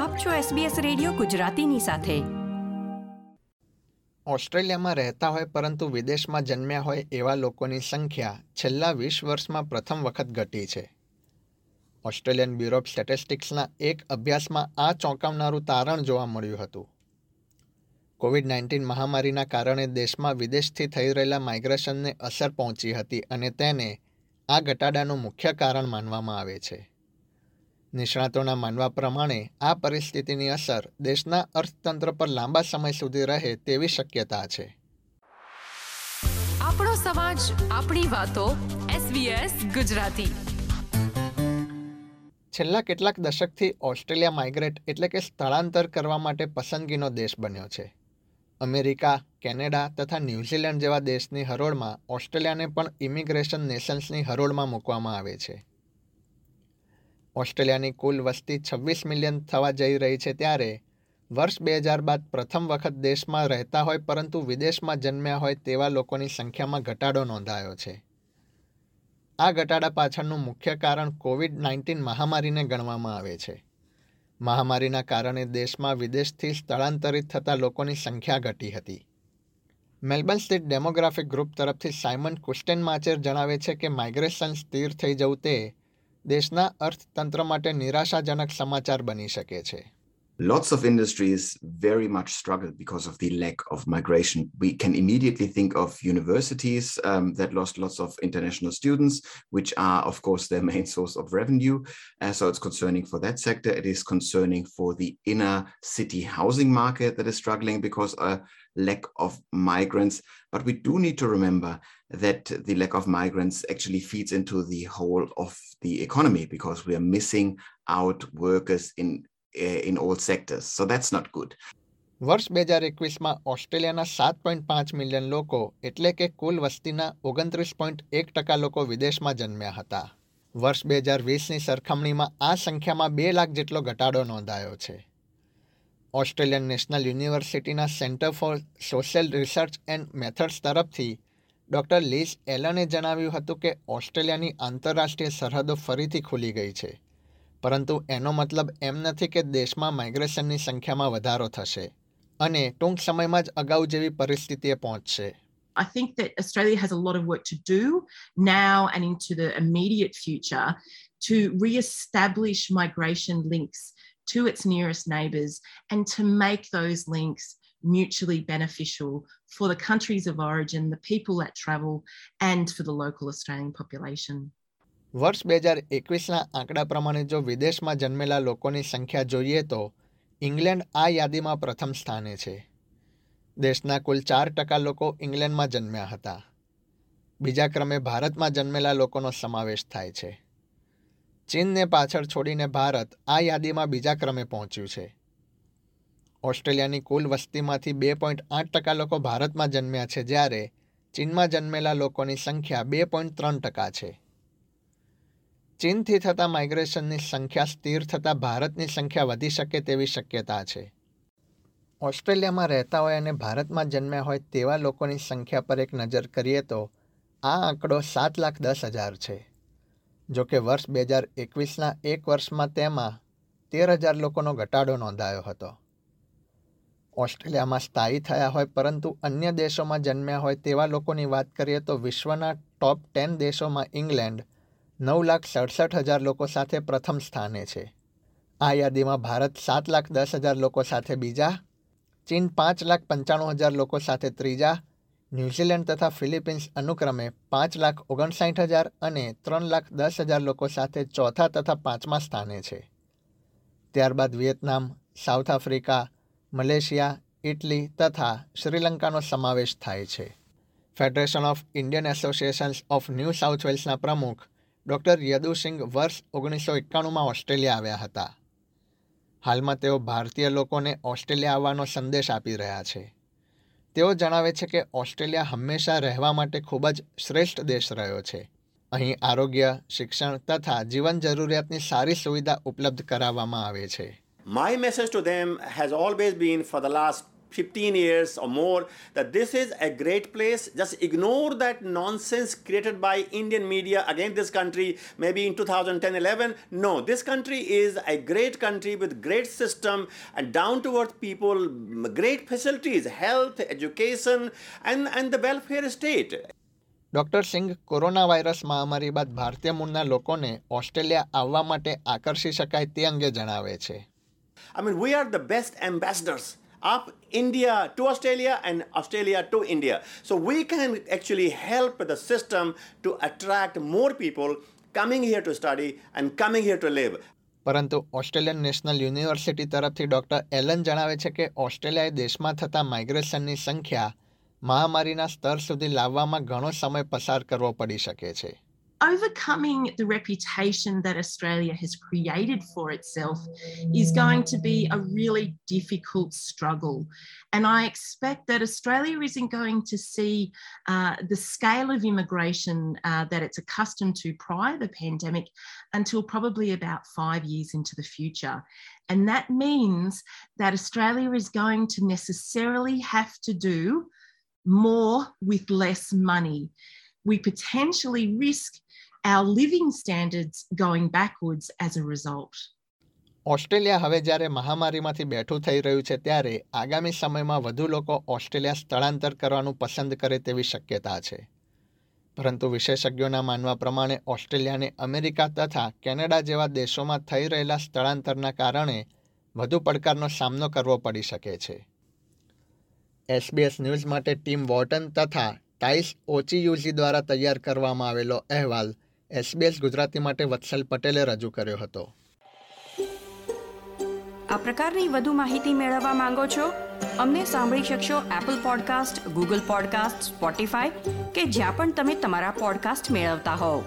આપ છો SBS radio ગુજરાતીની સાથે. ઓસ્ટ્રેલિયામાં રહેતા હોય પરંતુ વિદેશમાં જન્મ્યા હોય એવા લોકોની સંખ્યા છેલ્લા વીસ વર્ષમાં પ્રથમ વખત ઘટી છે. ઓસ્ટ્રેલિયન બ્યુરો ઓફ સ્ટેટિસ્ટિક્સના એક અભ્યાસમાં આ ચોંકાવનારું તારણ જોવા મળ્યું હતું. કોવિડ નાઇન્ટીન મહામારીના કારણે દેશમાં વિદેશથી થઈ રહેલા માઇગ્રેશનને અસર પહોંચી હતી અને તેને આ ઘટાડાનું મુખ્ય કારણ માનવામાં આવે છે. નિષ્ણાતોના માનવા પ્રમાણે આ પરિસ્થિતિની અસર દેશના અર્થતંત્ર પર લાંબા સમય સુધી રહે તેવી શક્યતા છે. આપણો સમાજ આપણી વાતો SBS ગુજરાતી. છેલ્લા કેટલાક દશકથી ઓસ્ટ્રેલિયા માઇગ્રેટ એટલે કે સ્થળાંતર કરવા માટે પસંદગીનો દેશ બન્યો છે. અમેરિકા કેનેડા તથા ન્યૂઝીલેન્ડ જેવા દેશની હરોળમાં ઓસ્ટ્રેલિયાને પણ ઇમિગ્રેશન નેશન્સની હરોળમાં મૂકવામાં આવે છે. ઓસ્ટ્રેલિયાની કુલ વસ્તી છવ્વીસ મિલિયન થવા જઈ રહી છે ત્યારે વર્ષ બે હજાર બાદ પ્રથમ વખત દેશમાં રહેતા હોય પરંતુ વિદેશમાં જન્મ્યા હોય તેવા લોકોની સંખ્યામાં ઘટાડો નોંધાયો છે. આ ઘટાડા પાછળનું મુખ્ય કારણ કોવિડ નાઇન્ટીન મહામારીને ગણવામાં આવે છે. મહામારીના કારણે દેશમાં વિદેશથી સ્થળાંતરિત થતા લોકોની સંખ્યા ઘટી હતી. મેલબર્ન સ્થિત ડેમોગ્રાફિક ગ્રુપ તરફથી સાયમન કુસ્ટેન માચેર જણાવે છે કે માઇગ્રેશન સ્થિર થઈ જવું તે દેશના અર્થતંત્ર માટે નિરાશાજનક સમાચાર બની શકે છે. Lots of industries very much struggle because of the lack of migration. We can immediately think of universities um, that lost lots of international students, which are, of course, their main source of revenue. Uh, so it's concerning for that sector. It is concerning for the inner city housing market that is struggling because of a lack of migrants. But we do need to remember that the lack of migrants actually feeds into the whole of the economy because we are missing out workers in in all sectors. So that's not good. વર્ષ બે હજાર એકવીસમાં ઓસ્ટ્રેલિયાના સાત point પાંચ million લોકો, એટલે કે કુલ વસ્તીના ઓગણત્રીસ પોઈન્ટ એક ટકા લોકો વિદેશમાં જન્મ્યા હતા વર્ષ બે હજાર વીસની સરખામણીમાં આ સંખ્યામાં બે લાખ જેટલો ઘટાડો નોંધાયો છે ઓસ્ટ્રેલિયન નેશનલ યુનિવર્સિટીના centre for social research and methods તરફથી ડૉક્ટર લીઝ એલને જણાવ્યું હતું કે ઓસ્ટ્રેલિયાની આંતરરાષ્ટ્રીય સરહદો ફરીથી ખુલી ગઈ છે પરંતુ એનો મતલબ એમ નથી કે દેશમાં માઇગ્રેશનની સંખ્યામાં વધારો થશે અને ટૂંક સમયમાં જ અગાઉ જેવી પરિસ્થિતિએ પહોંચશે I think that Australia has a lot of work to do now and into the immediate future to re-establish migration links to its nearest neighbours and to make those links mutually beneficial for the countries of origin, the people that travel, and for the local Australian population. વર્ષ બે હજાર એકવીસના આંકડા પ્રમાણે જો વિદેશમાં જન્મેલા લોકોની સંખ્યા જોઈએ તો ઇંગ્લેન્ડ આ યાદીમાં પ્રથમ સ્થાને છે. દેશના કુલ ચાર ટકા લોકો ઇંગ્લેન્ડમાં જન્મ્યા હતા. બીજા ક્રમે ભારતમાં જન્મેલા લોકોનો સમાવેશ થાય છે. ચીનને પાછળ છોડીને ભારત આ યાદીમાં બીજા ક્રમે પહોંચ્યું છે. ઓસ્ટ્રેલિયાની કુલ વસ્તીમાંથી બે પોઈન્ટ આઠ ટકા લોકો ભારતમાં જન્મ્યા છે જ્યારે ચીનમાં જન્મેલા લોકોની સંખ્યા બે પોઈન્ટ ત્રણ ટકા છે. ચીનથી થતા માઇગ્રેશનની સંખ્યા સ્થિર થતાં ભારતની સંખ્યા વધી શકે તેવી શક્યતા છે. ઓસ્ટ્રેલિયામાં રહેતા હોય અને ભારતમાં જન્મ્યા હોય તેવા લોકોની સંખ્યા પર એક નજર કરીએ તો આ આંકડો સાત લાખ દસ હજાર છે. જોકે વર્ષ બે હજાર એકવીસના એક વર્ષમાં તેમાં તેર હજાર લોકોનો ઘટાડો નોંધાયો હતો. ઓસ્ટ્રેલિયામાં સ્થાયી થયા હોય પરંતુ અન્ય દેશોમાં જન્મ્યા હોય તેવા લોકોની વાત કરીએ તો વિશ્વના ટોપ ટેન દેશોમાં ઇંગ્લેન્ડ નવ લાખ સડસઠ હજાર લોકો સાથે પ્રથમ સ્થાને છે. આ યાદીમાં ભારત સાત લાખ દસ હજાર લોકો સાથે બીજા, ચીન પાંચ લાખ પંચાણું હજાર લોકો સાથે ત્રીજા, ન્યૂઝીલેન્ડ તથા ફિલિપિન્સ અનુક્રમે પાંચ લાખ ઓગણસાઠ હજાર અને ત્રણ લાખ દસ હજાર લોકો સાથે ચોથા તથા પાંચમા સ્થાને છે. ત્યારબાદ Vietnam, South Africa, Malaysia, Italy તથા શ્રીલંકાનો સમાવેશ થાય છે. Federation of Indian associations of New South વેલ્સના પ્રમુખ ડૉક્ટર યદુસિંહ વર્ષ ઓગણીસો એકાણુંમાં ઓસ્ટ્રેલિયા આવ્યા હતા. હાલમાં તેઓ ભારતીય લોકોને ઓસ્ટ્રેલિયા આવવાનો સંદેશ આપી રહ્યા છે. તેઓ જણાવે છે કે ઓસ્ટ્રેલિયા હંમેશા રહેવા માટે ખૂબ જ શ્રેષ્ઠ દેશ રહ્યો છે. અહીં આરોગ્ય, શિક્ષણ તથા જીવન જરૂરિયાતની સારી સુવિધા ઉપલબ્ધ કરાવવામાં આવે છે. My message to them has always been for the last 15 years or more that this is a great place. Just ignore that nonsense created by Indian media against this country, maybe in 2010 11. No, this country is a great country with great system and down to earth people, great facilities, health, education, and, and the welfare state. Doctor Singh corona virus મહામારી બાદ ભારતીય મૂળના લોકોને Australia આવવા માટે આકર્ષી શકાય તે અંગે જણાવે છે I mean, we are the best ambassadors of India to Australia and Australia to India. So we can actually help the system to attract more people coming here to study and coming here to live. પરંતુ Australian national university તરફથી doctor Allen જણાવે છે કે ઓસ્ટ્રેલિયાએ દેશમાં થતા માઇગ્રેશનની સંખ્યા મહામારીના સ્તર સુધી લાવવામાં ઘણો સમય પસાર કરવો પડી શકે છે overcoming the reputation that Australia has created for itself is going to be a really difficult struggle. And I expect that Australia isn't going to see uh, the scale of immigration uh, that it's accustomed to prior to the pandemic until probably about five years into the future. And that means that Australia is going to necessarily have to do more with less money. We potentially risk our living standards going backwards as a result. Australia હવે જ્યારે મહામારીમાંથી બેઠું થઈ રહ્યું છે ત્યારે આગામી સમયમાં વધુ લોકો ઓસ્ટ્રેલિયા સ્થળાંતર કરવાનું પસંદ કરે તેવી શક્યતા છે પરંતુ વિશેષજ્ઞોના માનવા પ્રમાણે ઓસ્ટ્રેલિયાને અમેરિકા તથા કેનેડા જેવા દેશોમાં થઈ રહેલા સ્થળાંતરના કારણે વધુ પડકારનો સામનો કરવો પડી શકે છે એસબીએસ ન્યૂઝ માટે ટીમ વોર્ટન તથા ટાઇસ ઓચીયુઝી દ્વારા તૈયાર કરવામાં આવેલો અહેવાલ એસબીએસ ગુજરાતી માટે વત્સલ પટેલે રજૂ કર્યો હતો. આ પ્રકારની વધુ માહિતી મેળવવા માંગો છો? અમને સાંભળી શકશો Apple podcast Google podcast Spotify કે જ્યાં પણ તમે તમારા પોડકાસ્ટ મેળવતા હોવ.